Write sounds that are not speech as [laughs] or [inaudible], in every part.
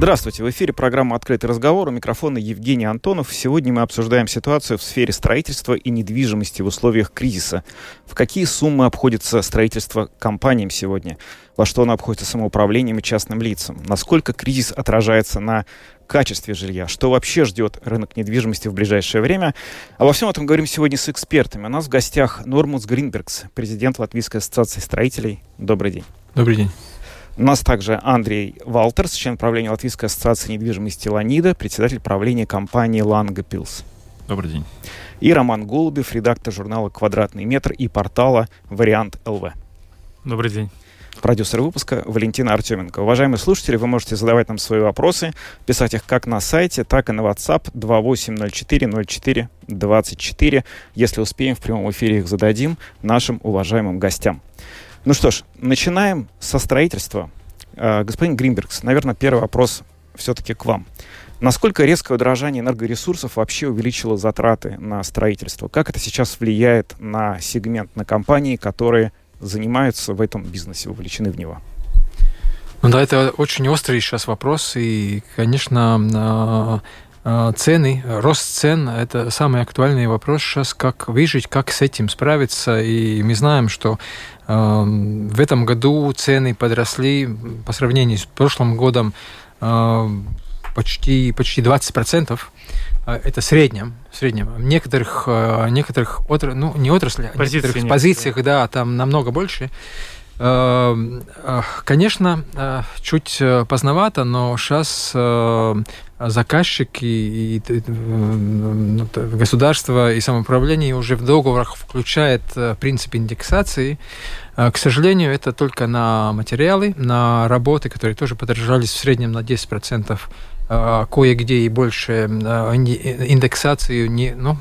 Здравствуйте, в эфире программа «Открытый разговор». У микрофона Евгений Антонов. Сегодня мы обсуждаем ситуацию в сфере строительства и недвижимости в условиях кризиса. В какие суммы обходится строительство компаниям сегодня? Во что оно обходится самоуправлением и частным лицам? Насколько кризис отражается на качестве жилья? Что вообще ждет рынок недвижимости в ближайшее время? Обо всем этом говорим сегодня с экспертами. У нас в гостях Нормус Гринбергс, президент Латвийской ассоциации строителей. Добрый день. Добрый день. У нас также Андрей Валтерс, член правления Латвийской ассоциации недвижимости «Ланида», председатель правления компании «Ланга Пилс». Добрый день. И Роман Голубев, редактор журнала «Квадратный метр» и портала «Вариант ЛВ». Добрый день. Продюсер выпуска Валентина Артеменко. Уважаемые слушатели, вы можете задавать нам свои вопросы, писать их как на сайте, так и на WhatsApp 28040424. Если успеем, в прямом эфире их зададим нашим уважаемым гостям. Ну что ж, начинаем со строительства. Э, господин Гринбергс, наверное, первый вопрос все-таки к вам. Насколько резкое удорожание энергоресурсов вообще увеличило затраты на строительство? Как это сейчас влияет на сегмент, на компании, которые занимаются в этом бизнесе, вовлечены в него? Ну да, это очень острый сейчас вопрос, и, конечно, цены, рост цен – это самый актуальный вопрос сейчас, как выжить, как с этим справиться. И мы знаем, что в этом году цены подросли по сравнению с прошлым годом почти, почти 20%. А, это в среднем. В среднем. В некоторых, а, некоторых отр... ну, не отрасли, а Позиции некоторых позициях, да, там намного больше. Конечно, чуть э, поздновато, но сейчас э, заказчики и ну, государство и самоуправление уже в договорах включает э, принцип индексации. К сожалению, это только на материалы, на работы, которые тоже подорожались в среднем на 10%, кое-где и больше индексацию не, ну,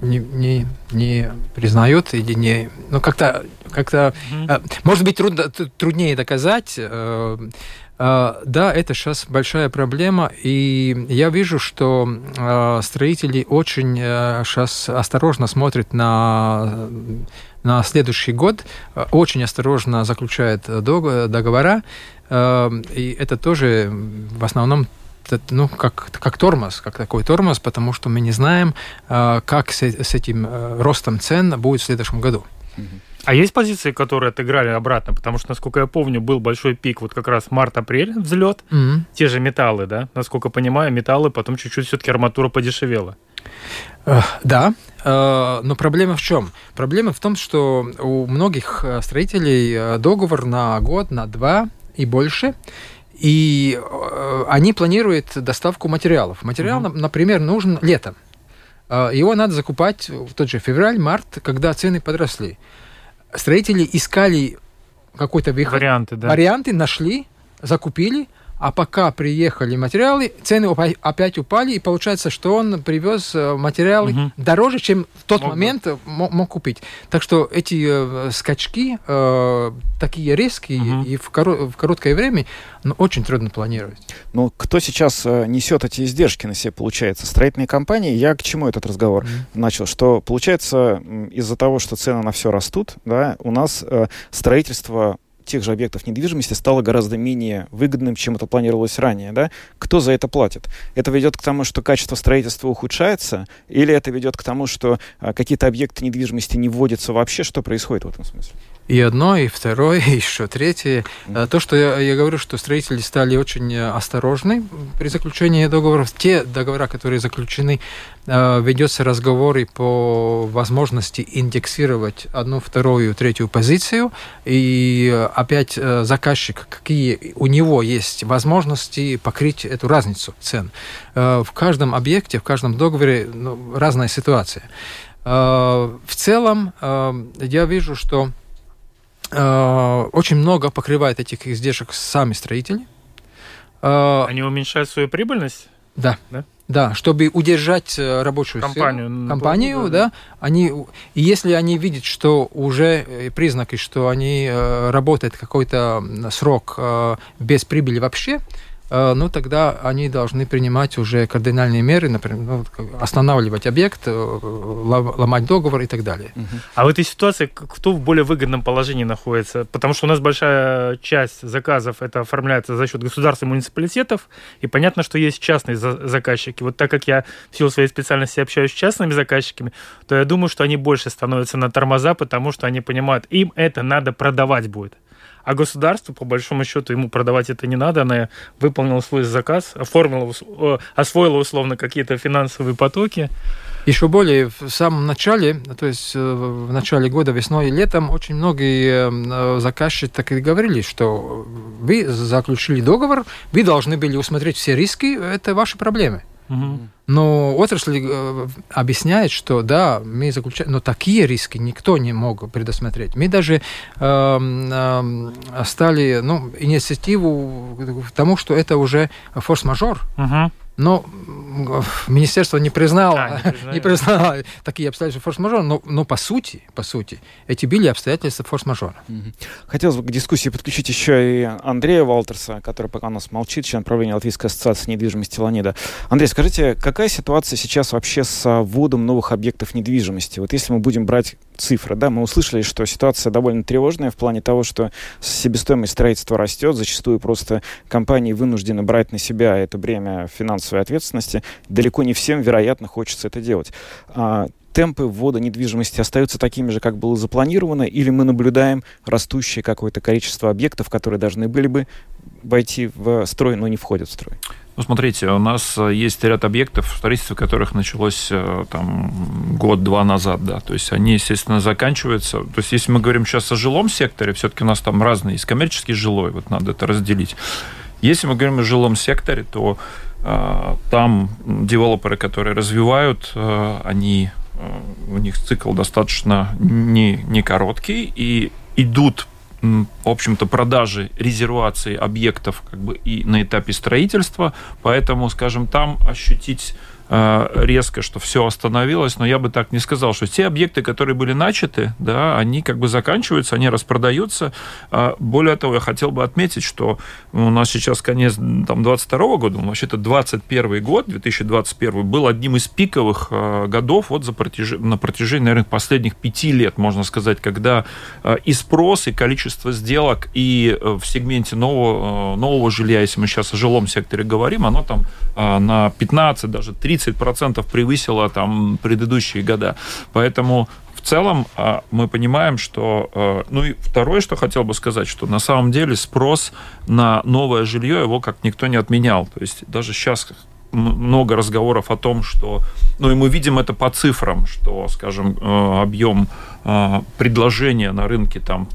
не, не, не, признают или не... Ну, как-то... как-то mm-hmm. Может быть, трудно, труднее доказать. Э, э, да, это сейчас большая проблема, и я вижу, что строители очень сейчас осторожно смотрят на на следующий год, очень осторожно заключают договора, и это тоже в основном ну, как, как тормоз, как такой тормоз, потому что мы не знаем, а, как с, с этим э, ростом цен будет в следующем году. А есть позиции, которые отыграли обратно? Потому что, насколько я помню, был большой пик, вот как раз март-апрель взлет, mm-hmm. те же металлы, да? Насколько понимаю, металлы, потом чуть-чуть все-таки арматура подешевела. Uh, да, но проблема в чем? Проблема в том, что у многих строителей договор на год, на два и больше, и э, они планируют доставку материалов. Материал, угу. например, нужен летом. Э, его надо закупать в тот же февраль-март, когда цены подросли. Строители искали какой-то выход. Варианты, да. Варианты нашли, закупили, а пока приехали материалы, цены опять упали, и получается, что он привез э, материалы угу. дороже, чем в тот мог момент мог, мог купить. Так что эти э, скачки э, такие резкие угу. и в, коро- в короткое время ну, очень трудно планировать. Ну, кто сейчас э, несет эти издержки на себе, получается? Строительные компании? Я к чему этот разговор mm начал? Что, получается, из-за того, что цены на все растут, да, у нас э, строительство тех же объектов недвижимости стало гораздо менее выгодным, чем это планировалось ранее. Да? Кто за это платит? Это ведет к тому, что качество строительства ухудшается, или это ведет к тому, что а, какие-то объекты недвижимости не вводятся вообще? Что происходит в этом смысле? И одно, и второе, [laughs] и еще третье. Mm-hmm. То, что я, я говорю, что строители стали очень э, осторожны при заключении договоров. Те договора, которые заключены, э, ведется разговоры по возможности индексировать одну, вторую, третью позицию. И опять заказчик, какие у него есть возможности покрыть эту разницу цен. В каждом объекте, в каждом договоре ну, разная ситуация. В целом, я вижу, что Э, очень много покрывает этих издержек сами строители. Э, Они уменьшают свою прибыльность? Да. да? Да, чтобы удержать э, рабочую компанию, силу, компанию, да, они, и если они видят, что уже э, признаки, что они э, работают какой-то срок без прибыли вообще, Э, ну, тогда они должны принимать уже кардинальные меры, например, ну, останавливать объект, э, ломать договор и так далее. А в этой ситуации кто в более выгодном положении находится? Потому что у нас большая часть заказов это оформляется за счет государства и муниципалитетов, и понятно, что есть частные заказчики. Вот так как я в силу своей специальности общаюсь с частными заказчиками, то я думаю, что они больше становятся на тормоза, потому что они понимают, им это надо продавать будет. А государству, по большому счету, ему продавать это не надо. Она выполнила свой заказ, оформила, освоила условно какие-то финансовые потоки. Еще более в самом начале, то есть э, в начале года, весной и летом, очень многие э, заказчики так и говорили, что вы заключили договор, вы должны были усмотреть все риски, это ваши проблемы. Но отрасль э, объясняет, что да, мы заключаем, но такие риски никто не мог предусмотреть. Мы даже э, э, стали ну, инициативу к тому, что это уже форс-мажор. Угу. Но министерство не признало, а, не, [laughs] не признало такие обстоятельства форс-мажора, но, но по сути, по сути, эти были обстоятельства форс-мажора. Хотелось бы к дискуссии подключить еще и Андрея Валтерса, который пока у нас молчит, член правления Латвийской ассоциации недвижимости Ланида. Андрей, скажите, какая ситуация сейчас вообще с вводом новых объектов недвижимости? Вот если мы будем брать цифры, да, мы услышали, что ситуация довольно тревожная в плане того, что себестоимость строительства растет, зачастую просто компании вынуждены брать на себя это бремя финансовой ответственности. Далеко не всем, вероятно, хочется это делать. А, темпы ввода недвижимости остаются такими же, как было запланировано, или мы наблюдаем растущее какое-то количество объектов, которые должны были бы войти в строй, но не входят в строй? Ну, смотрите, у нас э, есть ряд объектов, строительство которых началось э, там год-два назад, да, то есть они, естественно, заканчиваются. То есть если мы говорим сейчас о жилом секторе, все-таки у нас там разные, есть коммерческий жилой, вот надо это разделить. Если мы говорим о жилом секторе, то э, там девелоперы, которые развивают, они, у них цикл достаточно не, не короткий, и идут в общем-то, продажи, резервации объектов как бы и на этапе строительства, поэтому, скажем, там ощутить резко, что все остановилось, но я бы так не сказал, что те объекты, которые были начаты, да, они как бы заканчиваются, они распродаются. А более того, я хотел бы отметить, что у нас сейчас конец там, 22 года, вообще-то 21 год, 2021, был одним из пиковых э, годов вот за протяж... на протяжении, наверное, последних пяти лет, можно сказать, когда э, и спрос, и количество сделок, и в сегменте нового, нового жилья, если мы сейчас о жилом секторе говорим, оно там на 15, даже 30 30% превысило там предыдущие года. Поэтому в целом а, мы понимаем, что... А, ну и второе, что хотел бы сказать, что на самом деле спрос на новое жилье его как никто не отменял. То есть даже сейчас много разговоров о том, что, ну и мы видим это по цифрам, что, скажем, э, объем э, предложения на рынке там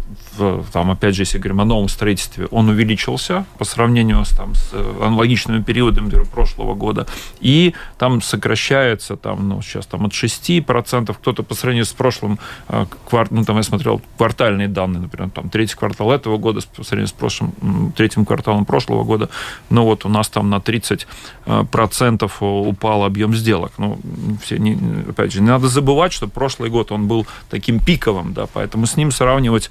там, опять же, если говорим о новом строительстве, он увеличился по сравнению с, там, с аналогичными периодами прошлого года, и там сокращается, там, ну, сейчас там от 6%, кто-то по сравнению с прошлым, э, кварт, ну, там я смотрел квартальные данные, например, там, третий квартал этого года по сравнению с прошлым, третьим кварталом прошлого года, ну, вот у нас там на 30% э, упал объем сделок. Ну, все не, опять же, не надо забывать, что прошлый год он был таким пиковым, да, поэтому с ним сравнивать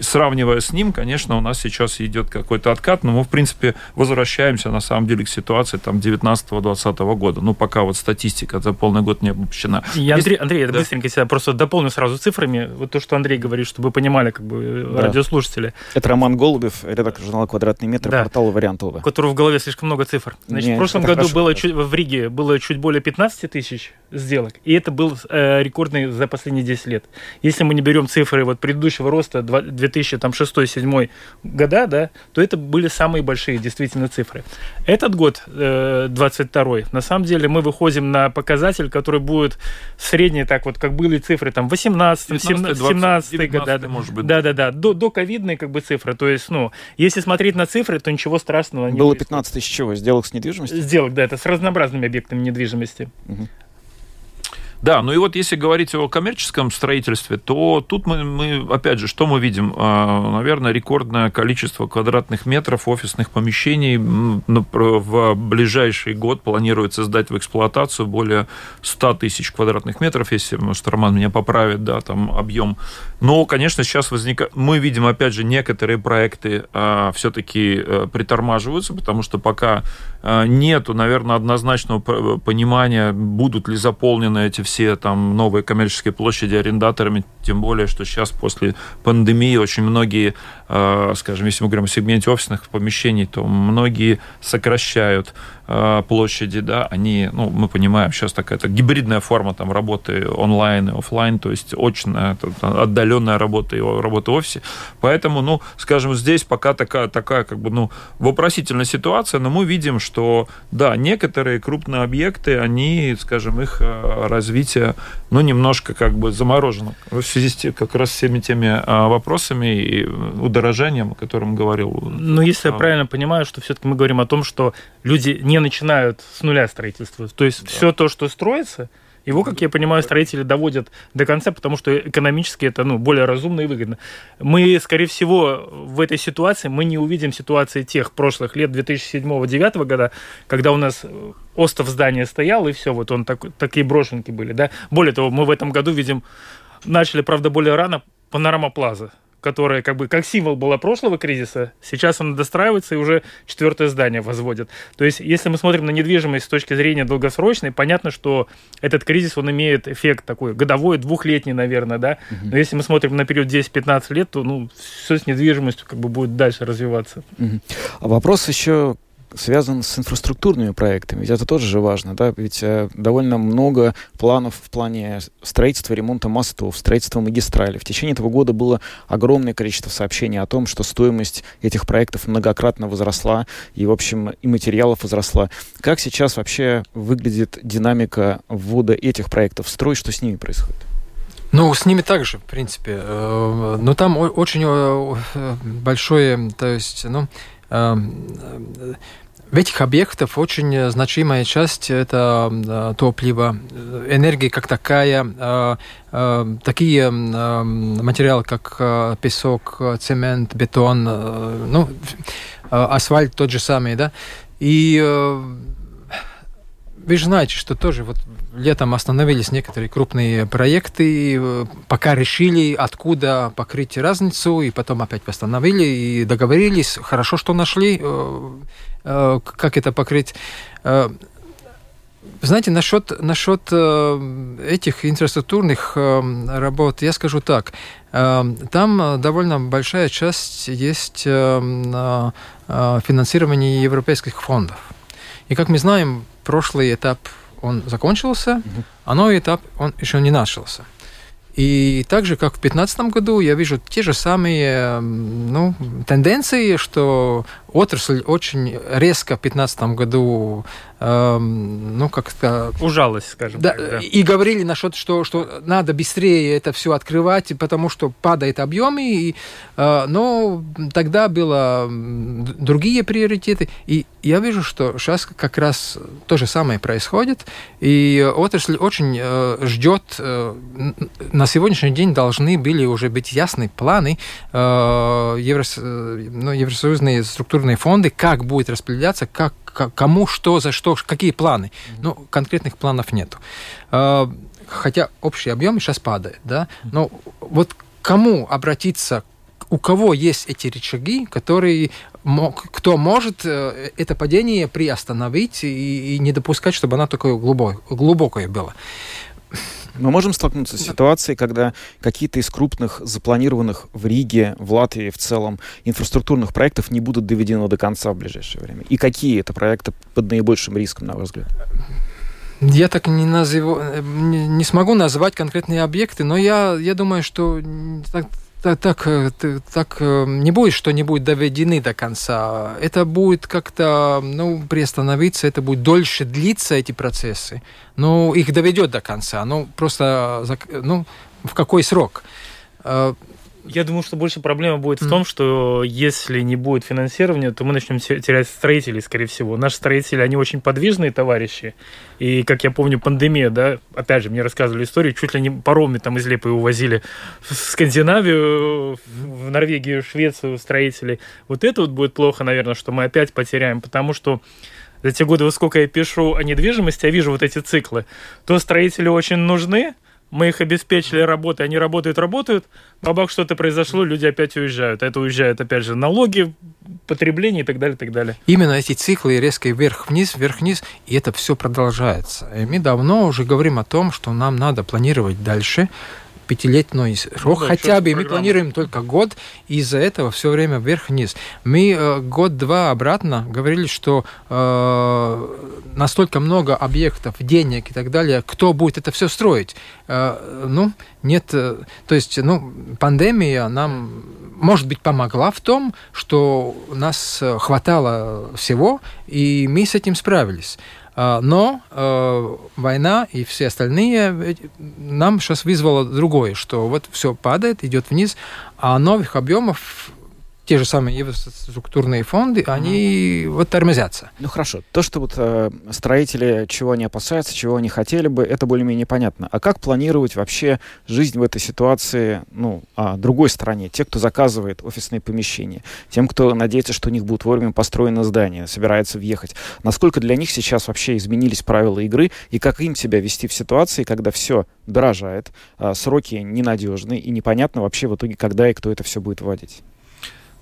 сравнивая с ним, конечно, у нас сейчас идет какой-то откат, но мы, в принципе, возвращаемся, на самом деле, к ситуации там 19-20 года. Ну, пока вот статистика за полный год не обобщена. Я, Андрей, Андрей, да. быстренько себя просто дополню сразу цифрами. Вот то, что Андрей говорит, чтобы вы понимали, как бы, да. радиослушатели. Это Роман Голубев, редактор журнала «Квадратный метр», да. портала «Вариант ЛВ». У которого в голове слишком много цифр. Значит, не, в прошлом году было чуть, в Риге было чуть более 15 тысяч сделок, и это был э, рекордный за последние 10 лет. Если мы не берем цифры вот предыдущего роста 2006-2007 года, да, то это были самые большие действительно цифры. Этот год, э, 22 на самом деле мы выходим на показатель, который будет средний, так вот, как были цифры там 18 17, 17 года. Может быть. Да, да, да, до, до ковидной как бы цифры. То есть, ну, если смотреть на цифры, то ничего страшного не Было 15 тысяч чего? Сделок с недвижимостью? Сделок, да, это с разнообразными объектами недвижимости. Угу. Да, ну и вот если говорить о коммерческом строительстве, то тут мы, мы опять же, что мы видим? А, наверное, рекордное количество квадратных метров офисных помещений в ближайший год планируется сдать в эксплуатацию более 100 тысяч квадратных метров, если, Роман меня поправит, да, там объем. Но, конечно, сейчас возникает... Мы видим, опять же, некоторые проекты а, все-таки а, притормаживаются, потому что пока а, нету, наверное, однозначного понимания, будут ли заполнены эти все там новые коммерческие площади арендаторами, тем более, что сейчас после пандемии очень многие, э, скажем, если мы говорим о сегменте офисных помещений, то многие сокращают э, площади, да, они, ну, мы понимаем, сейчас такая гибридная форма там работы онлайн и офлайн, то есть очная, отдаленная работа и работа в офисе. Поэтому, ну, скажем, здесь пока такая, такая как бы, ну, вопросительная ситуация, но мы видим, что, да, некоторые крупные объекты, они, скажем, их э, развитие, ну, немножко как бы заморожено в связи с как раз всеми теми а, вопросами и удорожанием, о котором говорил. Ну, если я а, правильно понимаю, что все-таки мы говорим о том, что люди не начинают с нуля строительства. То есть да. все то, что строится, его, как я понимаю, строители доводят до конца, потому что экономически это ну, более разумно и выгодно. Мы, скорее всего, в этой ситуации, мы не увидим ситуации тех прошлых лет 2007-2009 года, когда у нас остов здания стоял, и все, вот он так, такие брошенки были. Да? Более того, мы в этом году видим, начали, правда, более рано, Панорама Плаза которая как бы как символ была прошлого кризиса, сейчас она достраивается и уже четвертое здание возводят. То есть, если мы смотрим на недвижимость с точки зрения долгосрочной, понятно, что этот кризис, он имеет эффект такой годовой, двухлетний, наверное, да. Но если мы смотрим на период 10-15 лет, то ну, все с недвижимостью как бы будет дальше развиваться. А вопрос еще связан с инфраструктурными проектами. Ведь это тоже же важно, да? Ведь э, довольно много планов в плане строительства, ремонта мостов, строительства магистрали. В течение этого года было огромное количество сообщений о том, что стоимость этих проектов многократно возросла, и, в общем, и материалов возросла. Как сейчас вообще выглядит динамика ввода этих проектов в строй, что с ними происходит? Ну, с ними также, в принципе. Э, но там очень э, большое, то есть, ну, в этих объектах очень значимая часть – это э, топливо, энергия как такая, э, э, такие материалы, как песок, цемент, бетон, ну, асфальт тот же самый, да, и вы же знаете, что тоже вот летом остановились некоторые крупные проекты, пока решили, откуда покрыть разницу, и потом опять восстановили и договорились. Хорошо, что нашли, э, э, как это покрыть. Э, знаете, насчет, насчет этих инфраструктурных работ, я скажу так. Там довольно большая часть есть финансирования европейских фондов. И как мы знаем, прошлый этап он закончился, угу. а новый этап он еще не начался. И так же, как в 2015 году, я вижу те же самые ну, тенденции, что отрасль очень резко в 2015 году ну, как-то... Ужалась, скажем да, так. Да. И говорили насчет, что, что надо быстрее это все открывать, потому что падает объемы. И, э, но тогда было другие приоритеты. И я вижу, что сейчас как раз то же самое происходит. И отрасль очень э, ждет. Э, на сегодняшний день должны были уже быть ясны планы Еврос, ну, евросоюзные структурные фонды, как будет распределяться, как кому что, за что, какие планы. Ну, конкретных планов нету. А, хотя общий объем сейчас падает, да. Но вот кому обратиться, у кого есть эти рычаги, которые кто может э, это падение приостановить и, и не допускать, чтобы оно такое глубокое, глубокое было. Мы можем столкнуться с ситуацией, когда какие-то из крупных запланированных в Риге, в Латвии в целом инфраструктурных проектов не будут доведены до конца в ближайшее время. И какие это проекты под наибольшим риском, на ваш взгляд? Я так не, назову, не, не смогу назвать конкретные объекты, но я, я думаю, что так, так, так, э, так э, не будет, что не будет доведены до конца. Это будет как-то ну, приостановиться, это будет дольше длиться, эти процессы. Но их доведет до конца. Ну, просто ну, в какой срок? Я думаю, что больше проблема будет в том, что если не будет финансирования, то мы начнем терять строителей, скорее всего. Наши строители, они очень подвижные товарищи. И, как я помню, пандемия, да, опять же, мне рассказывали историю, чуть ли не паромы там из Лепы увозили в Скандинавию, в Норвегию, в Швецию строителей. Вот это вот будет плохо, наверное, что мы опять потеряем, потому что за те годы, сколько я пишу о недвижимости, я вижу вот эти циклы. То строители очень нужны, мы их обеспечили работой, они работают, работают, бабах что-то произошло, люди опять уезжают. Это уезжают, опять же, налоги, потребление и так далее, и так далее. Именно эти циклы резко вверх-вниз, вверх-вниз, и это все продолжается. И мы давно уже говорим о том, что нам надо планировать дальше, пятилетний срок, ну, да, хотя бы мы планируем только год, и из-за этого все время вверх-вниз. Мы э, год-два обратно говорили, что э, настолько много объектов, денег и так далее, кто будет это все строить? Э, ну, нет, э, то есть, ну, пандемия нам, может быть, помогла в том, что у нас хватало всего, и мы с этим справились. А, но э, война и все остальные нам сейчас вызвало другое, что вот все падает, идет вниз, а новых объемов те же самые структурные фонды, они mm. вот тормозятся. Ну хорошо, то, что вот э, строители чего не опасаются, чего они хотели бы, это более-менее понятно. А как планировать вообще жизнь в этой ситуации, ну, а, другой стороне, те, кто заказывает офисные помещения, тем, кто надеется, что у них будут вовремя построено здание, собирается въехать. Насколько для них сейчас вообще изменились правила игры и как им себя вести в ситуации, когда все дорожает, а, сроки ненадежны и непонятно вообще в итоге, когда и кто это все будет вводить?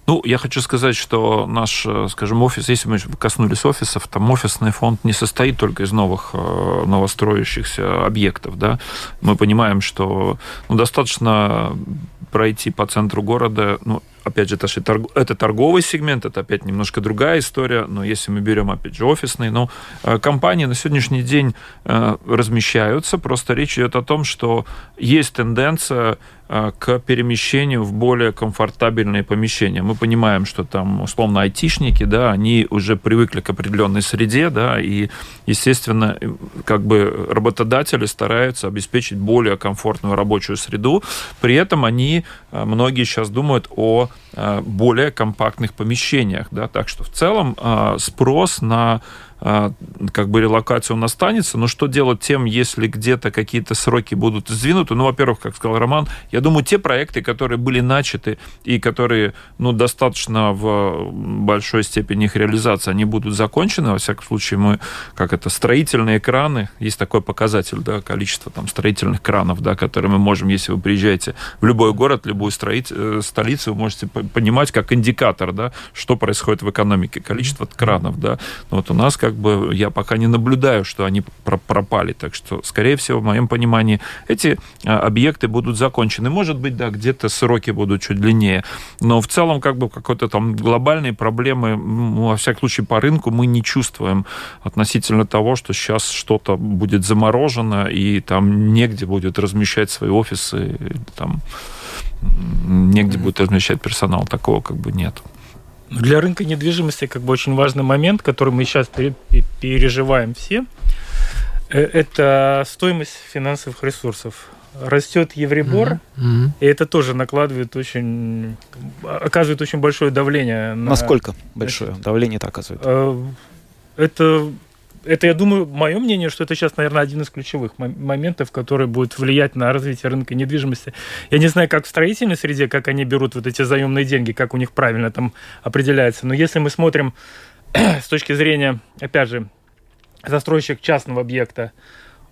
Ну, я хочу сказать, что наш, э, скажем, офис, если мы коснулись офисов, там офисный фонд не состоит только из новых э, новостроящихся объектов, да. Мы понимаем, что ну, достаточно пройти по центру города, ну, опять же, это, это торговый сегмент, это опять немножко другая история, но если мы берем, опять же, офисный, ну, э, компании на сегодняшний день размещаются, просто речь идет о том, что есть тенденция к перемещению в более комфортабельные помещения. Мы понимаем, что там, условно, айтишники, да, они уже привыкли к определенной среде, да, и, естественно, как бы работодатели стараются обеспечить более комфортную рабочую среду. При этом они, э, многие сейчас думают о э, более компактных помещениях, да, так что в целом спрос на как бы релокация он останется, но что делать тем, если где-то какие-то сроки будут сдвинуты? Ну, во-первых, как сказал Роман, я думаю, те проекты, которые были начаты и которые, ну, достаточно в большой степени их реализации, они будут закончены, во всяком случае, мы, как это, строительные краны, есть такой показатель, да, количество там строительных кранов, да, которые мы можем, если вы приезжаете в любой город, любую строить, э, столицу, вы можете понимать как индикатор, да, что происходит в экономике, количество кранов, да. Вот у нас, как бы я пока не наблюдаю, что они пропали. Так что, скорее всего, в моем понимании, эти а, объекты будут закончены. Может быть, да, где-то сроки будут чуть длиннее. Но в целом, как бы, какой-то там глобальной проблемы, во всяком случае, по рынку мы не чувствуем относительно того, что сейчас что-то будет заморожено, и там негде будет размещать свои офисы, там негде будет размещать персонал. Такого как бы нет. Для рынка недвижимости как бы очень важный момент, который мы сейчас переживаем все, э, это стоимость финансовых ресурсов. Растет Евробор, mm-hmm. и это тоже накладывает очень, оказывает очень большое давление. На, Насколько большое давление это оказывает? Э, это это, я думаю, мое мнение, что это сейчас, наверное, один из ключевых моментов, который будет влиять на развитие рынка недвижимости. Я не знаю, как в строительной среде, как они берут вот эти заемные деньги, как у них правильно там определяется. Но если мы смотрим [clears throat] с точки зрения, опять же, застройщик частного объекта,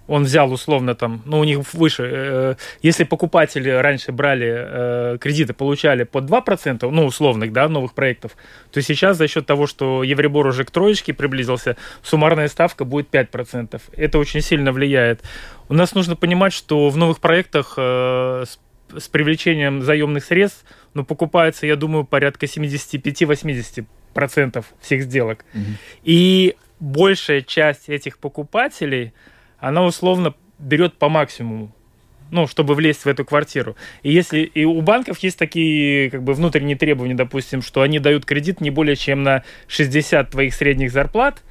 он взял условно там, ну, у них выше, э, если покупатели раньше брали э, кредиты, получали под 2%, ну, условных, да, новых проектов, то сейчас за счет того, что Евробор уже к троечке приблизился, суммарная ставка будет 5%. Это очень сильно влияет. У нас нужно понимать, что в новых проектах э, с, с привлечением заемных средств, ну, покупается, я думаю, порядка 75-80% всех сделок. Угу. И большая часть этих покупателей – она условно берет по максимуму ну, чтобы влезть в эту квартиру. И если и у банков есть такие как бы внутренние требования, допустим, что они дают кредит не более чем на 60 твоих средних зарплат,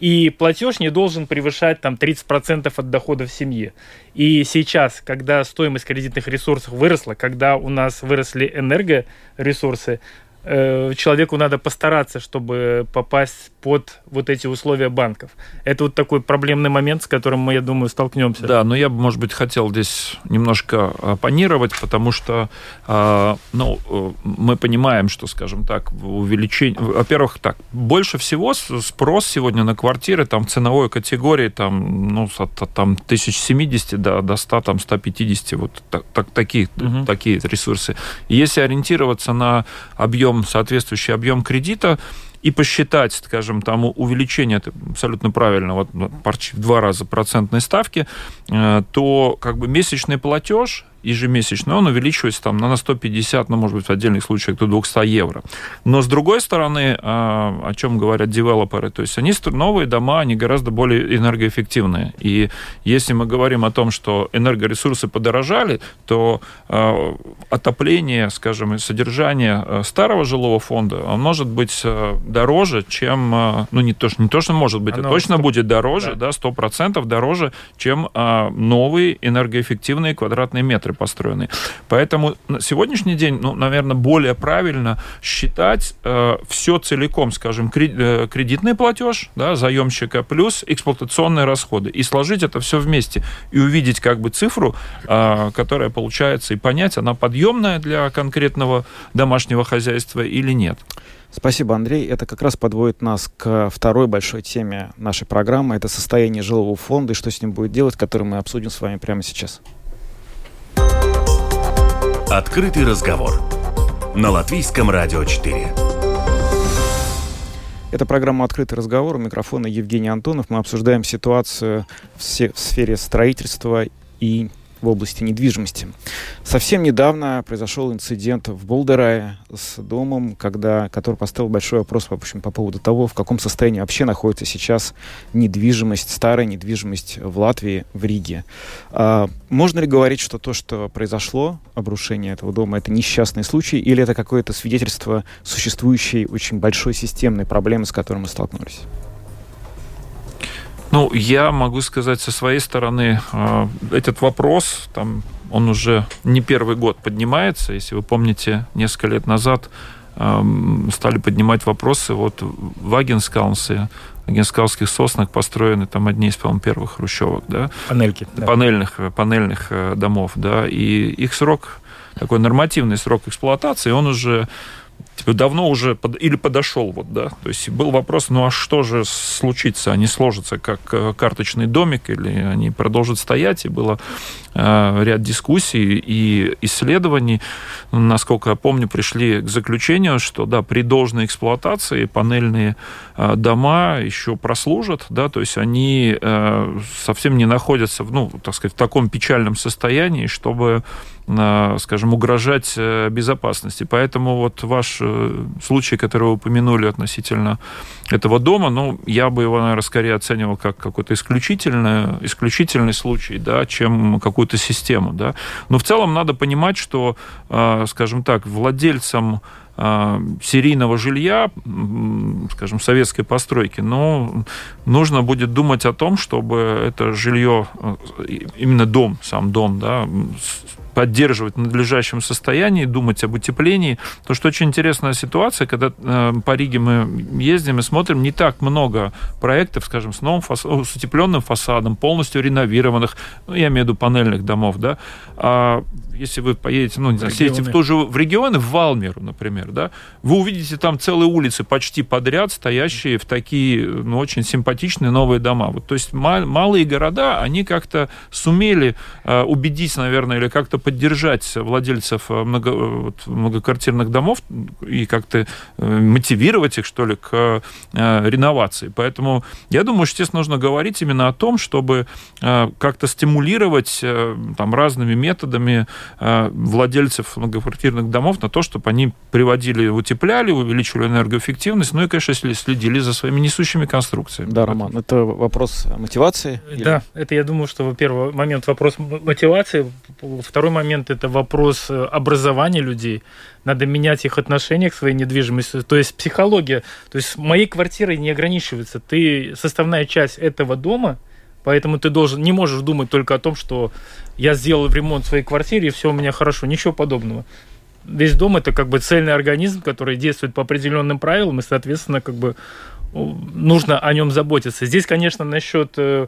И платеж не должен превышать там 30% от доходов семьи. И сейчас, когда стоимость кредитных ресурсов выросла, когда у нас выросли энергоресурсы, Э, человеку надо постараться, чтобы попасть под вот эти условия банков. Это вот такой проблемный момент, с которым мы, я думаю, столкнемся. Да, но я бы, может быть, хотел здесь немножко оппонировать, потому что, а, ну, э, мы понимаем, что, скажем так, увеличение... Во-первых, так, больше всего спрос сегодня на квартиры там в ценовой категории там, ну, от, от там, 1070 до, до 100, там, 150, вот так, так, такие, угу. такие ресурсы. И если ориентироваться на объем объем, соответствующий объем кредита, и посчитать, скажем, там увеличение, это абсолютно правильно, вот ну, в два раза процентной ставки, э, то как бы месячный платеж ежемесячно, он увеличивается там на 150, ну, может быть, в отдельных случаях до 200 евро. Но, с другой стороны, а, о чем говорят девелоперы, то есть они новые дома, они гораздо более энергоэффективные. И если мы говорим о том, что энергоресурсы подорожали, то а, отопление, скажем, и содержание а, старого жилого фонда, он может быть дороже, чем, ну, не то, не то что может быть, Оно а точно 100... будет дороже, да, сто процентов дороже, чем новые энергоэффективные квадратные метры центры построены. Поэтому на сегодняшний день, ну, наверное, более правильно считать э, все целиком, скажем, э, кредитный платеж да, заемщика плюс эксплуатационные расходы и сложить это все вместе и увидеть как бы цифру, э, которая получается, и понять, она подъемная для конкретного домашнего хозяйства или нет. Спасибо, Андрей. Это как раз подводит нас к второй большой теме нашей программы. Это состояние жилого фонда и что с ним будет делать, который мы обсудим с вами прямо сейчас. Открытый разговор на Латвийском радио 4. Это программа «Открытый разговор». У микрофона Евгений Антонов. Мы обсуждаем ситуацию в сфере строительства и в области недвижимости. Совсем недавно произошел инцидент в Болдерае с домом, когда, который поставил большой вопрос в общем, по поводу того, в каком состоянии вообще находится сейчас недвижимость, старая недвижимость в Латвии, в Риге. А, можно ли говорить, что то, что произошло, обрушение этого дома, это несчастный случай, или это какое-то свидетельство существующей очень большой системной проблемы, с которой мы столкнулись? Ну, я могу сказать со своей стороны, э, этот вопрос, там, он уже не первый год поднимается. Если вы помните, несколько лет назад стали поднимать вопросы. Вот в Агенскаунсе, Агенскаунских соснах построены там одни из, по-моему, первых хрущевок, да? Панельки. Да. Панельных, панельных э, домов, да. И их срок, такой нормативный срок эксплуатации, он уже типа, давно уже под, или подошел, вот, да. То есть был вопрос, ну а что же случится? Они сложатся как э, карточный домик или они продолжат стоять? И было э, ряд дискуссий и исследований. Насколько я помню, пришли к заключению, что да, при должной эксплуатации панельные э, дома еще прослужат, да, то есть они э, совсем не находятся, ну, так сказать, в таком печальном состоянии, чтобы скажем, угрожать э, безопасности. Поэтому вот ваш э, случай, который вы упомянули относительно этого дома, ну, я бы его, наверное, скорее оценивал как какой-то исключительный, исключительный случай, да, чем какую-то систему, да. Но в целом надо понимать, что, э, скажем так, владельцам серийного жилья, скажем, советской постройки, но нужно будет думать о том, чтобы это жилье, именно дом, сам дом, да, поддерживать в надлежащем состоянии, думать об утеплении. То, что очень интересная ситуация, когда э, по Риге мы ездим и смотрим, не так много проектов, скажем, с новым фас... с утепленным фасадом, полностью реновированных, ну, я имею в виду панельных домов, да, а если вы поедете, ну, не знаю, сидите в ту же в регионы, в Валмеру, например, да, вы увидите там целые улицы почти подряд, стоящие в такие, ну, очень симпатичные новые дома. Вот, то есть мал, малые города, они как-то сумели э, убедить, наверное, или как-то поддержать владельцев э, много, э, вот, многоквартирных домов и как-то э, мотивировать их, что ли, к э, реновации. Поэтому я думаю, что здесь нужно говорить именно о том, чтобы э, как-то стимулировать э, там разными методами владельцев многоквартирных домов на то, чтобы они приводили утепляли, увеличивали энергоэффективность, ну и, конечно, следили за своими несущими конструкциями. Да, Роман, это вопрос мотивации? Да, или... это, я думаю, что, во-первых, момент вопрос мотивации, второй момент это вопрос э, образования людей, надо менять их отношение к своей недвижимости, то есть психология, то есть моей квартирой не ограничивается, ты составная часть этого дома, Поэтому ты должен, не можешь думать только о том, что я сделал ремонт в своей квартире, и все у меня хорошо. Ничего подобного. Весь дом это как бы цельный организм, который действует по определенным правилам, и, соответственно, как бы нужно о нем заботиться. Здесь, конечно, насчет э,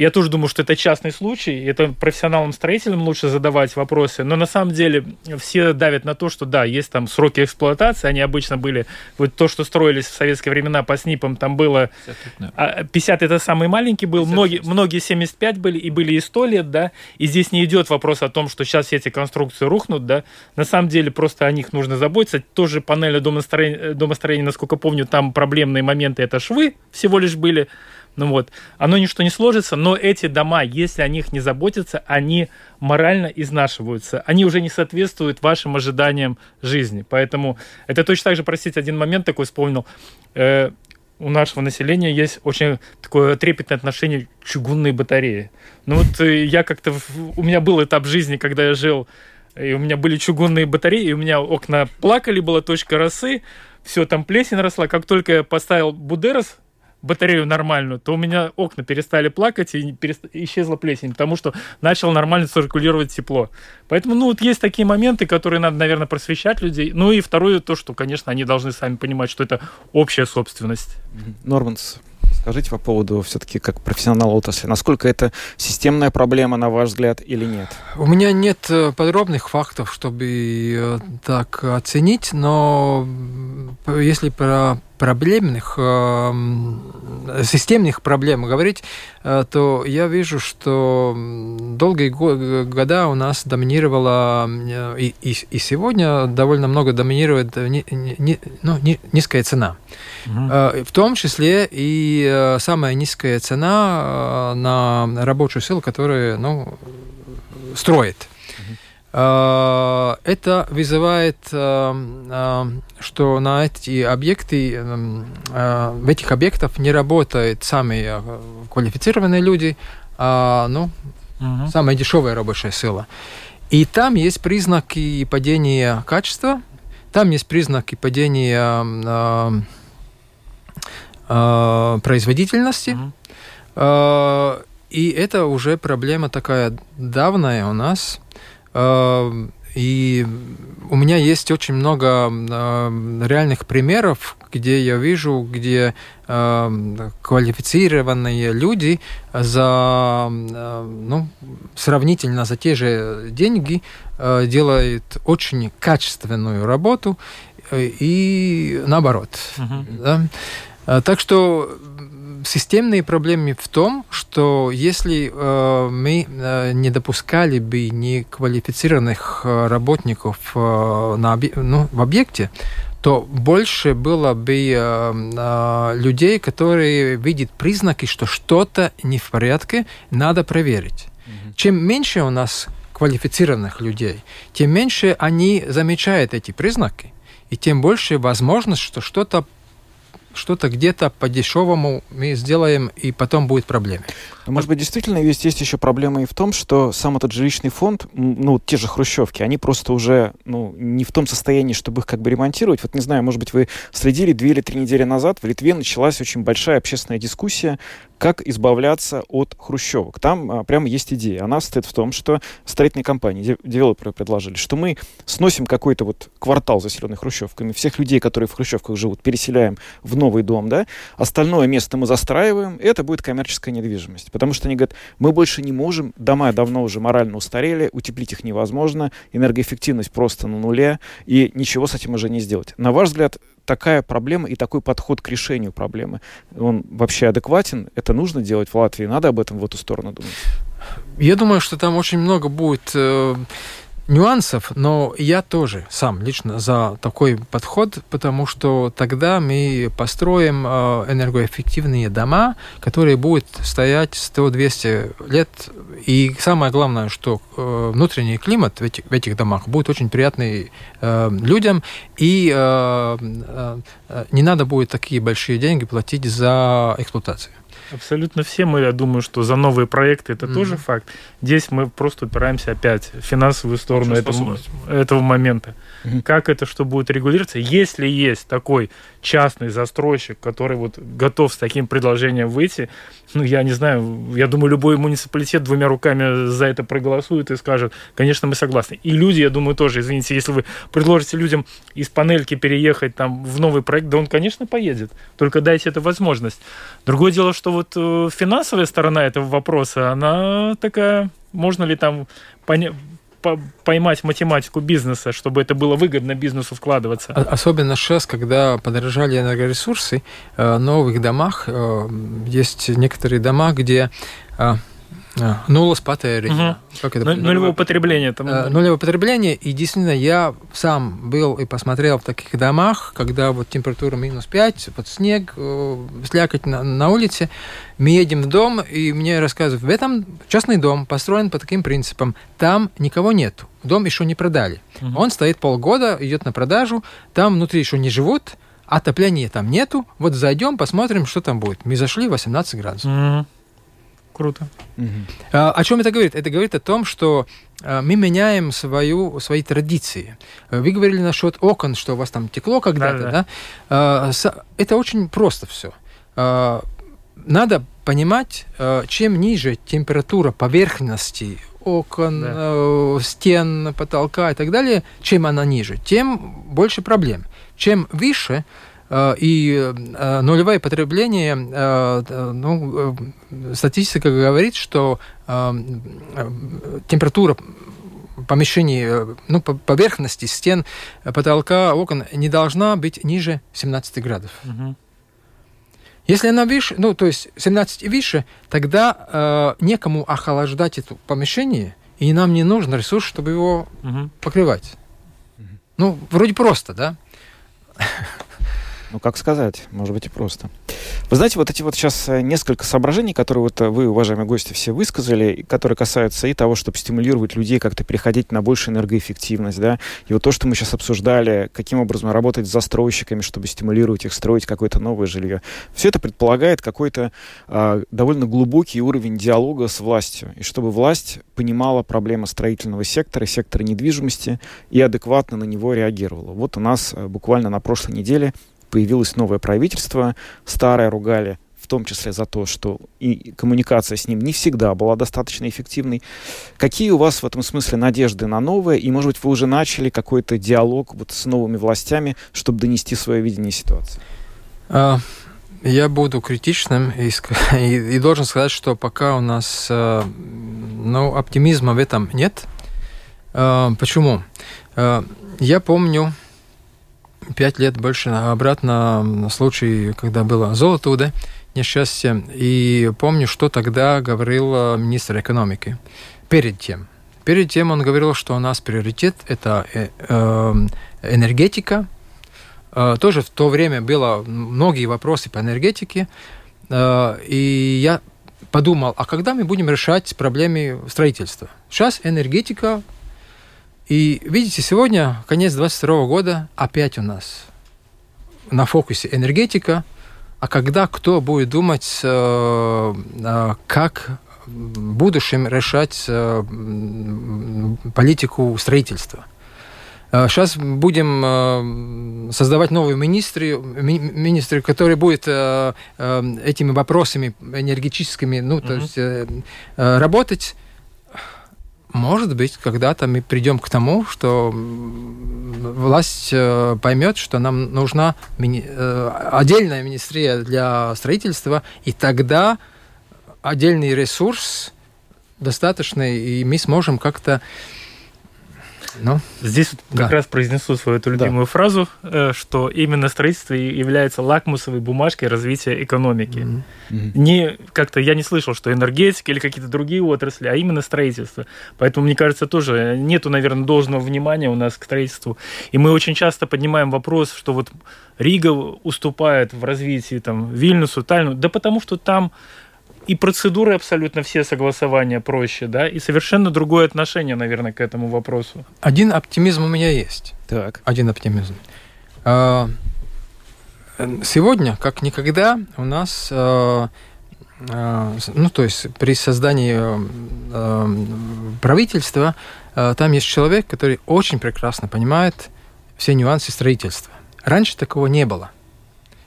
я тоже думаю, что это частный случай, это профессионалам-строителям лучше задавать вопросы, но на самом деле все давят на то, что да, есть там сроки эксплуатации, они обычно были, вот то, что строились в советские времена по СНИПам, там было 50, 50 это самый маленький был, 50, многие, многие 75 были, и были и 100 лет, да, и здесь не идет вопрос о том, что сейчас все эти конструкции рухнут, да, на самом деле просто о них нужно заботиться, тоже панели домостроения, домостроения насколько помню, там проблемные моменты, это швы всего лишь были, ну вот, оно ничто не сложится, но эти дома, если о них не заботиться, они морально изнашиваются. Они уже не соответствуют вашим ожиданиям жизни. Поэтому это точно так же, простите, один момент такой вспомнил. Э, у нашего населения есть очень такое трепетное отношение к чугунной батарее. Ну вот э, я как-то... У меня был этап жизни, когда я жил, и у меня были чугунные батареи, и у меня окна плакали, была точка росы, все, там плесень росла. Как только я поставил Будерос батарею нормальную, то у меня окна перестали плакать и перест... исчезла плесень, потому что начал нормально циркулировать тепло. Поэтому, ну, вот есть такие моменты, которые надо, наверное, просвещать людей. Ну и второе, то, что, конечно, они должны сами понимать, что это общая собственность. Норманс, скажите по поводу все-таки как профессионал отрасли, насколько это системная проблема, на ваш взгляд, или нет? У меня нет э, подробных фактов, чтобы э, так оценить, но если про проблемных, э, системных проблем говорить, э, то я вижу, что долгие года у нас доминировала, э, и, и, и сегодня довольно много доминирует ни, ни, ну, ни, низкая цена. Угу. В том числе и самая низкая цена на рабочую силу, которая ну, строит. Э, это вызывает, э, э, что на эти объекты, в этих объектах не работают самые квалифицированные люди, а ну, угу. самая дешевая рабочая сила. И там есть признаки падения качества, там есть признаки падения производительности. Угу. И это уже проблема такая давняя у нас. Эм, и у меня есть очень много э, реальных примеров, где я вижу, где э, квалифицированные люди за ну, сравнительно за те же деньги э, делают очень качественную работу э, и наоборот. Uh-huh. Да? Э, так что системные проблемы в том, что если э, мы э, не допускали бы неквалифицированных э, работников э, на, ну, в объекте, то больше было бы э, э, людей, которые видят признаки, что что-то не в порядке, надо проверить. Mm-hmm. Чем меньше у нас квалифицированных людей, тем меньше они замечают эти признаки, и тем больше возможность, что что-то что-то где-то по-дешевому мы сделаем, и потом будет проблема. Но, может быть, действительно есть, есть еще проблема и в том, что сам этот жилищный фонд, ну, те же хрущевки, они просто уже ну, не в том состоянии, чтобы их как бы ремонтировать. Вот не знаю, может быть, вы следили две или три недели назад, в Литве началась очень большая общественная дискуссия как избавляться от хрущевок. Там а, прямо есть идея. Она состоит в том, что строительные компании, девелоперы предложили, что мы сносим какой-то вот квартал, заселенный хрущевками, всех людей, которые в хрущевках живут, переселяем в новый дом, да, остальное место мы застраиваем, и это будет коммерческая недвижимость. Потому что они говорят, мы больше не можем, дома давно уже морально устарели, утеплить их невозможно, энергоэффективность просто на нуле, и ничего с этим уже не сделать. На ваш взгляд, такая проблема и такой подход к решению проблемы, он вообще адекватен? Это нужно делать в Латвии? Надо об этом в эту сторону думать? Я думаю, что там очень много будет э, нюансов, но я тоже сам лично за такой подход, потому что тогда мы построим э, энергоэффективные дома, которые будут стоять 100-200 лет. И самое главное, что э, внутренний климат в этих, в этих домах будет очень приятный э, людям, и не надо будет такие большие деньги платить за эксплуатацию. Абсолютно все мы, я думаю, что за новые проекты это mm-hmm. тоже факт. Здесь мы просто упираемся опять в финансовую сторону этого, этого момента. Как это что будет регулироваться? Если есть такой частный застройщик, который вот готов с таким предложением выйти, ну, я не знаю, я думаю, любой муниципалитет двумя руками за это проголосует и скажет, конечно, мы согласны. И люди, я думаю, тоже, извините, если вы предложите людям из панельки переехать там в новый проект, да он, конечно, поедет. Только дайте эту возможность. Другое дело, что вот э, финансовая сторона этого вопроса, она такая, можно ли там понять поймать математику бизнеса, чтобы это было выгодно бизнесу вкладываться. Особенно сейчас, когда подорожали энергоресурсы, э, в новых домах э, есть некоторые дома, где Нулос патērija. Как это? Нулевое потребление. Там... Нулевое потребление. И действительно, я сам был и посмотрел в таких домах, когда вот температура минус 5, вот снег, э, слякоть на, на улице. Мы едем в дом, и мне рассказывают, в этом частный дом построен по таким принципам. Там никого нет. Дом еще не продали. Угу. Он стоит полгода, идет на продажу. Там внутри еще не живут. Отопления там нету. Вот зайдем, посмотрим, что там будет. Мы зашли 18 градусов. Угу. Круто. Угу. А, о чем это говорит? Это говорит о том, что а, мы меняем свою, свои традиции. Вы говорили насчет окон, что у вас там текло когда-то, да? да. да? А, это очень просто все. А, надо понимать, чем ниже температура поверхности окон, да. э, стен, потолка и так далее, чем она ниже, тем больше проблем. Чем выше, и э, нулевое потребление, э, ну, статистика говорит, что температура помещений, ну, поверхности стен, потолка, окон не должна быть ниже 17 градусов. Угу. Если она выше, ну, то есть 17 и выше, тогда э, некому охлаждать это помещение, и нам не нужен ресурс, чтобы его угу. покрывать. Угу. Ну, вроде просто, да? [laughs] Ну, как сказать, может быть и просто. Вы знаете, вот эти вот сейчас э, несколько соображений, которые вот э, вы, уважаемые гости, все высказали, которые касаются и того, чтобы стимулировать людей как-то переходить на большую энергоэффективность, да, и вот то, что мы сейчас обсуждали, каким образом работать с застройщиками, чтобы стимулировать их строить какое-то новое жилье. Все это предполагает какой-то э, довольно глубокий уровень диалога с властью, и чтобы власть понимала проблемы строительного сектора, сектора недвижимости и адекватно на него реагировала. Вот у нас э, буквально на прошлой неделе появилось новое правительство, старое ругали в том числе за то, что и коммуникация с ним не всегда была достаточно эффективной. Какие у вас в этом смысле надежды на новое? И, может быть, вы уже начали какой-то диалог вот с новыми властями, чтобы донести свое видение ситуации? А, я буду критичным и, [laughs] и, и должен сказать, что пока у нас э, ну, оптимизма в этом нет. А, почему? А, я помню, пять лет больше обратно случай, когда было золото, да, несчастье. И помню, что тогда говорил э, министр экономики. Перед тем. Перед тем он говорил, что у нас приоритет – это э, эм, энергетика. Э, тоже в то время было многие вопросы по энергетике. И я подумал, а когда мы будем решать проблемы строительства? Сейчас энергетика и видите, сегодня, конец 22 года, опять у нас на фокусе энергетика, а когда кто будет думать, э, э, как в будущем решать э, политику строительства. Сейчас будем создавать новые министры, министры, которые будут этими вопросами энергетическими, ну, mm-hmm. то есть работать. Может быть, когда-то мы придем к тому, что власть э, поймет, что нам нужна. Э, отдельная министрия для строительства, и тогда отдельный ресурс достаточный, и мы сможем как-то Ну, Здесь вот да. как раз произнесу свою эту любимую да. фразу, э, что именно строительство является лакмусовой бумажкой развития экономики. Mm-hmm. Не как-то я не слышал, что энергетика или какие-то другие отрасли, а именно строительство. Поэтому мне кажется тоже нету, наверное, должного внимания у нас к строительству. И мы очень часто поднимаем вопрос, что вот Рига уступает в развитии там Вильнюсу, Тальну, да потому что там и процедуры абсолютно все согласования проще, да, и совершенно другое отношение, наверное, к этому вопросу. Один оптимизм у меня есть. Так. Один оптимизм. А, сегодня, как никогда, у нас, а, а, ну, то есть при создании правительства, там есть человек, который очень прекрасно понимает все нюансы строительства. Раньше такого не было.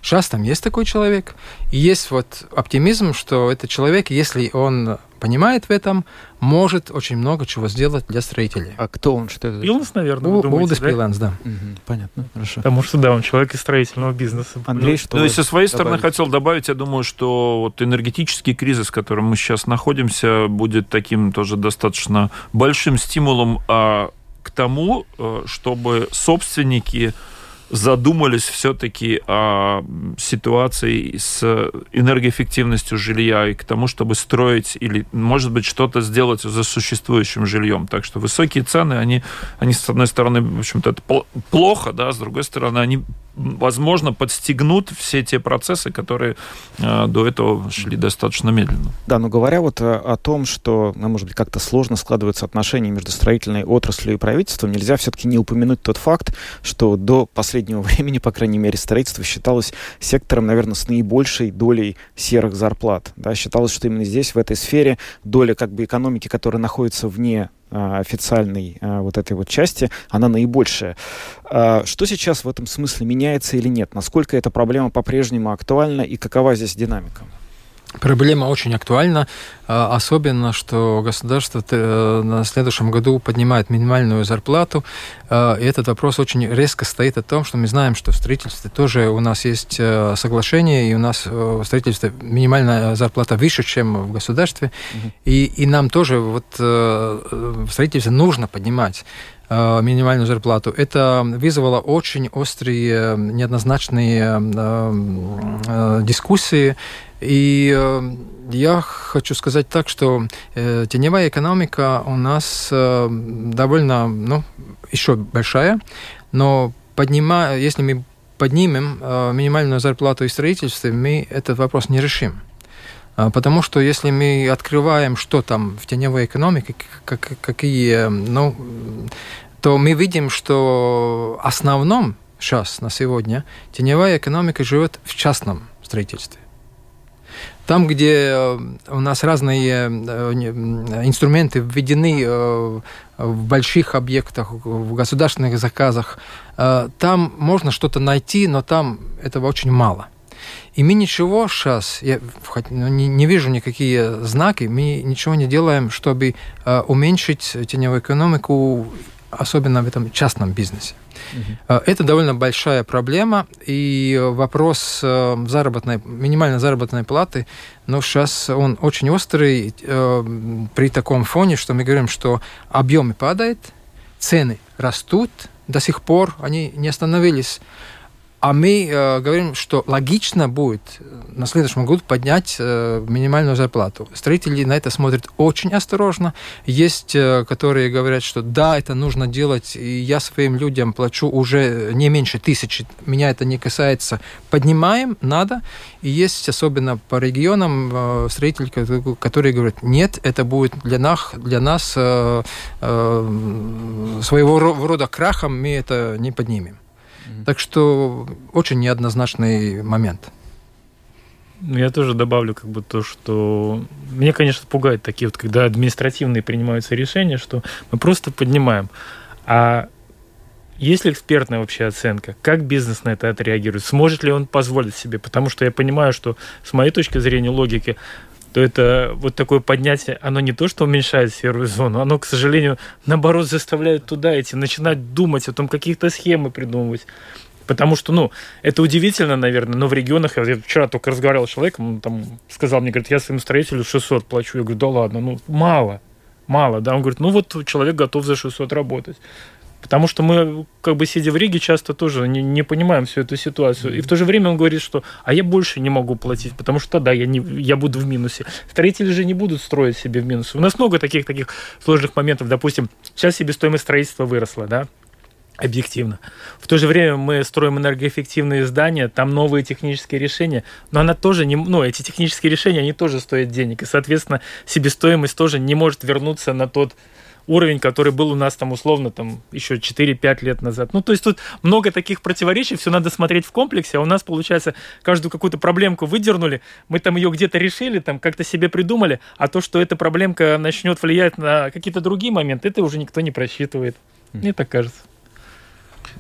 Сейчас там есть такой человек, и есть вот оптимизм, что этот человек, если он понимает в этом, может очень много чего сделать для строителей. А кто он? Что это? Пиланс, наверное, Бу- Булдес да? Пиланс, да. Угу, понятно, хорошо. Потому что, да, он человек из строительного бизнеса. Андрей, что Ну, и со своей добавить? стороны хотел добавить, я думаю, что вот энергетический кризис, в котором мы сейчас находимся, будет таким тоже достаточно большим стимулом а, к тому, э, чтобы собственники задумались все-таки о ситуации с энергоэффективностью жилья и к тому, чтобы строить или, может быть, что-то сделать за существующим жильем. Так что высокие цены, они, они с одной стороны, в общем-то, это плохо, да, с другой стороны, они возможно, подстегнут все те процессы, которые э, до этого шли достаточно медленно. Да, но говоря вот о, о том, что, ну, может быть, как-то сложно складываются отношения между строительной отраслью и правительством, нельзя все-таки не упомянуть тот факт, что до последнего времени, по крайней мере, строительство считалось сектором, наверное, с наибольшей долей серых зарплат. Да? Считалось, что именно здесь, в этой сфере, доля как бы экономики, которая находится вне а, официальной а, вот этой вот части, она наибольшая. А, что сейчас в этом смысле меняется или нет? Насколько эта проблема по-прежнему актуальна и какова здесь динамика? Проблема очень актуальна, а, особенно, что государство э, на следующем году поднимает минимальную зарплату. А, и этот вопрос очень резко стоит о том, что мы знаем, что в строительстве тоже у нас есть э, соглашение, и у нас э, в строительстве минимальная зарплата выше, чем в государстве. Угу. И, и нам тоже вот в строительстве нужно поднимать минимальную зарплату. Это вызвало очень острые, неоднозначные дискуссии и э, я хочу сказать так, что э, теневая экономика у нас э, довольно, ну, еще большая, но поднима, если мы поднимем э, минимальную зарплату и строительство, мы этот вопрос не решим. А, потому что если мы открываем, что там в теневой экономике, как, какие, ну, то мы видим, что основном сейчас, на сегодня, теневая экономика живет в частном строительстве. Там, где э, у нас разные э, инструменты введены э, в больших объектах, в государственных заказах, там можно что-то найти, но там этого очень мало. И мы ничего сейчас, я ну, не, вижу никакие знаки, мы ничего не делаем, чтобы уменьшить теневую экономику, особенно в этом частном бизнесе. Угу. Это довольно большая проблема, и вопрос э, заработной, минимальной заработной платы, ну, сейчас он очень острый э, при таком фоне, что мы говорим, что объемы падают, цены растут, до сих пор они не остановились. А мы э, говорим, что логично будет э, на следующем году поднять э, минимальную зарплату. Строители на это смотрят очень осторожно. Есть, э, которые говорят, что да, это нужно делать, и я своим людям плачу уже не меньше тысячи, меня это не касается. Поднимаем, надо. И есть, особенно по регионам, э, строители, которые говорят, нет, это будет для нас, для нас э, э, своего рода крахом, мы это не поднимем. Так что очень неоднозначный момент. Ну, я тоже добавлю как бы то, что мне, конечно, пугает такие вот, когда административные принимаются решения, что мы просто поднимаем. А есть ли экспертная вообще оценка? Как бизнес на это отреагирует? Сможет ли он позволить себе? Потому что я понимаю, что с моей точки зрения логики, то это вот такое поднятие, оно не то, что уменьшает серую зону, оно, к сожалению, наоборот, заставляет туда идти, начинать думать о том, каких-то схемы придумывать. Потому что, ну, это удивительно, наверное, но в регионах, я вчера только разговаривал с человеком, он там сказал мне, говорит, я своему строителю 600 плачу. Я говорю, да ладно, ну, мало, мало, да. Он говорит, ну вот человек готов за 600 работать. Потому что мы, как бы сидя в Риге, часто тоже не, не понимаем всю эту ситуацию. И в то же время он говорит, что а я больше не могу платить, потому что да, я, не, я буду в минусе. Строители же не будут строить себе в минусе. У нас много таких таких сложных моментов. Допустим, сейчас себестоимость строительства выросла, да, объективно. В то же время мы строим энергоэффективные здания, там новые технические решения, но она тоже не, ну, эти технические решения, они тоже стоят денег, и, соответственно, себестоимость тоже не может вернуться на тот уровень, который был у нас там условно там еще 4-5 лет назад. Ну, то есть тут много таких противоречий, все надо смотреть в комплексе, а у нас, получается, каждую какую-то проблемку выдернули, мы там ее где-то решили, там как-то себе придумали, а то, что эта проблемка начнет влиять на какие-то другие моменты, это уже никто не просчитывает. Мне так кажется.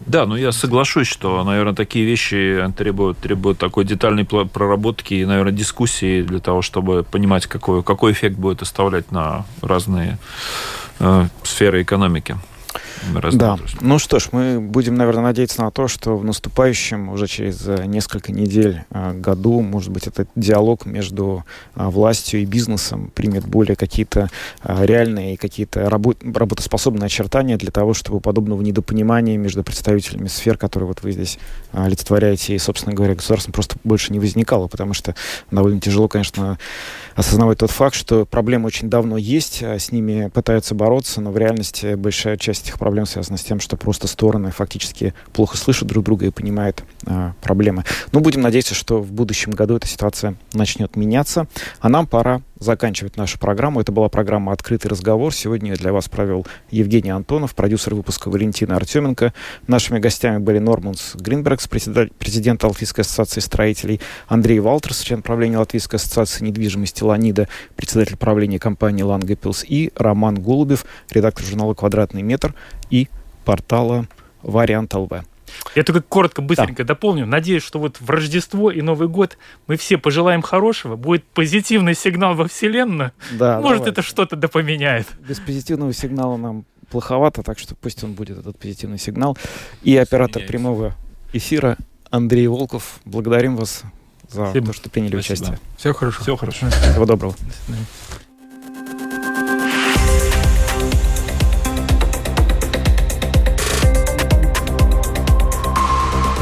Да, ну я соглашусь, что, наверное, такие вещи требуют, требуют такой детальной проработки и, наверное, дискуссии для того, чтобы понимать, какой, какой эффект будет оставлять на разные сферы экономики да. Ну что ж, мы будем, наверное, надеяться на то, что в наступающем уже через э, несколько недель э, году, может быть, этот диалог между э, властью и бизнесом примет более какие-то реальные и какие-то работ работоспособные очертания для того, чтобы подобного недопонимания между представителями сфер, которые вот вы здесь олицетворяете, и, собственно говоря, государством просто больше не возникало, потому что довольно тяжело, конечно, осознавать тот факт, что проблемы очень давно есть, с ними пытаются бороться, но в реальности большая часть этих проблем связана с тем, что просто стороны фактически плохо слышат друг друга и понимают а, проблемы. Но будем надеяться, что в будущем году эта ситуация начнет меняться, а нам пора заканчивать нашу программу. Это была программа «Открытый разговор». Сегодня я для вас провел Евгений Антонов, продюсер выпуска Валентина Артеменко. Нашими гостями были Норманс Гринбергс, президент Латвийской ассоциации строителей, Андрей Валтерс, член правления Латвийской ассоциации недвижимости «Ланида», председатель правления компании «Лангепилс» и Роман Голубев, редактор журнала «Квадратный метр» и портала «Вариант ЛВ». Я только коротко, быстренько да. дополню. Надеюсь, что вот в Рождество и Новый год мы все пожелаем хорошего, будет позитивный сигнал во Вселенную. Да, Может, давайте. это что-то да поменяет. Без позитивного сигнала нам плоховато, так что пусть он будет, этот позитивный сигнал. И оператор прямого эфира Андрей Волков. Благодарим вас за Спасибо. то, что приняли Спасибо. участие. Всего хорошо. Всего хорошо. Всего доброго. До свидания.